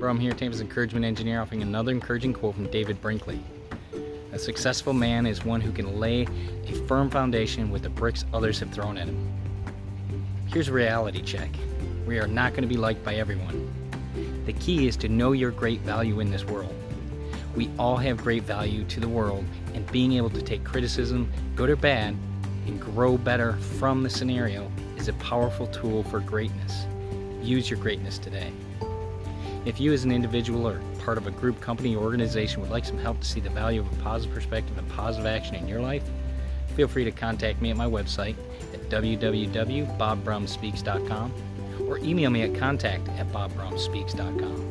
Brum here, Tampa's Encouragement Engineer, offering another encouraging quote from David Brinkley. A successful man is one who can lay a firm foundation with the bricks others have thrown at him. Here's a reality check we are not going to be liked by everyone. The key is to know your great value in this world. We all have great value to the world, and being able to take criticism, good or bad, and grow better from the scenario is a powerful tool for greatness. Use your greatness today. If you, as an individual or part of a group, company, or organization, would like some help to see the value of a positive perspective and positive action in your life, feel free to contact me at my website at www.bobbrumspeaks.com or email me at contact at bobbrumspeaks.com.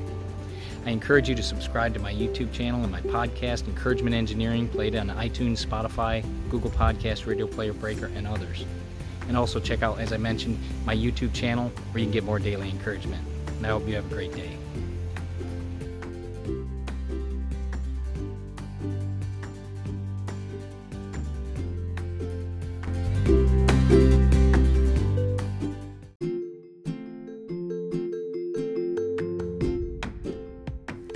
I encourage you to subscribe to my YouTube channel and my podcast, Encouragement Engineering, played on iTunes, Spotify, Google Podcast, Radio Player Breaker, and others. And also check out, as I mentioned, my YouTube channel where you can get more daily encouragement. And I hope you have a great day.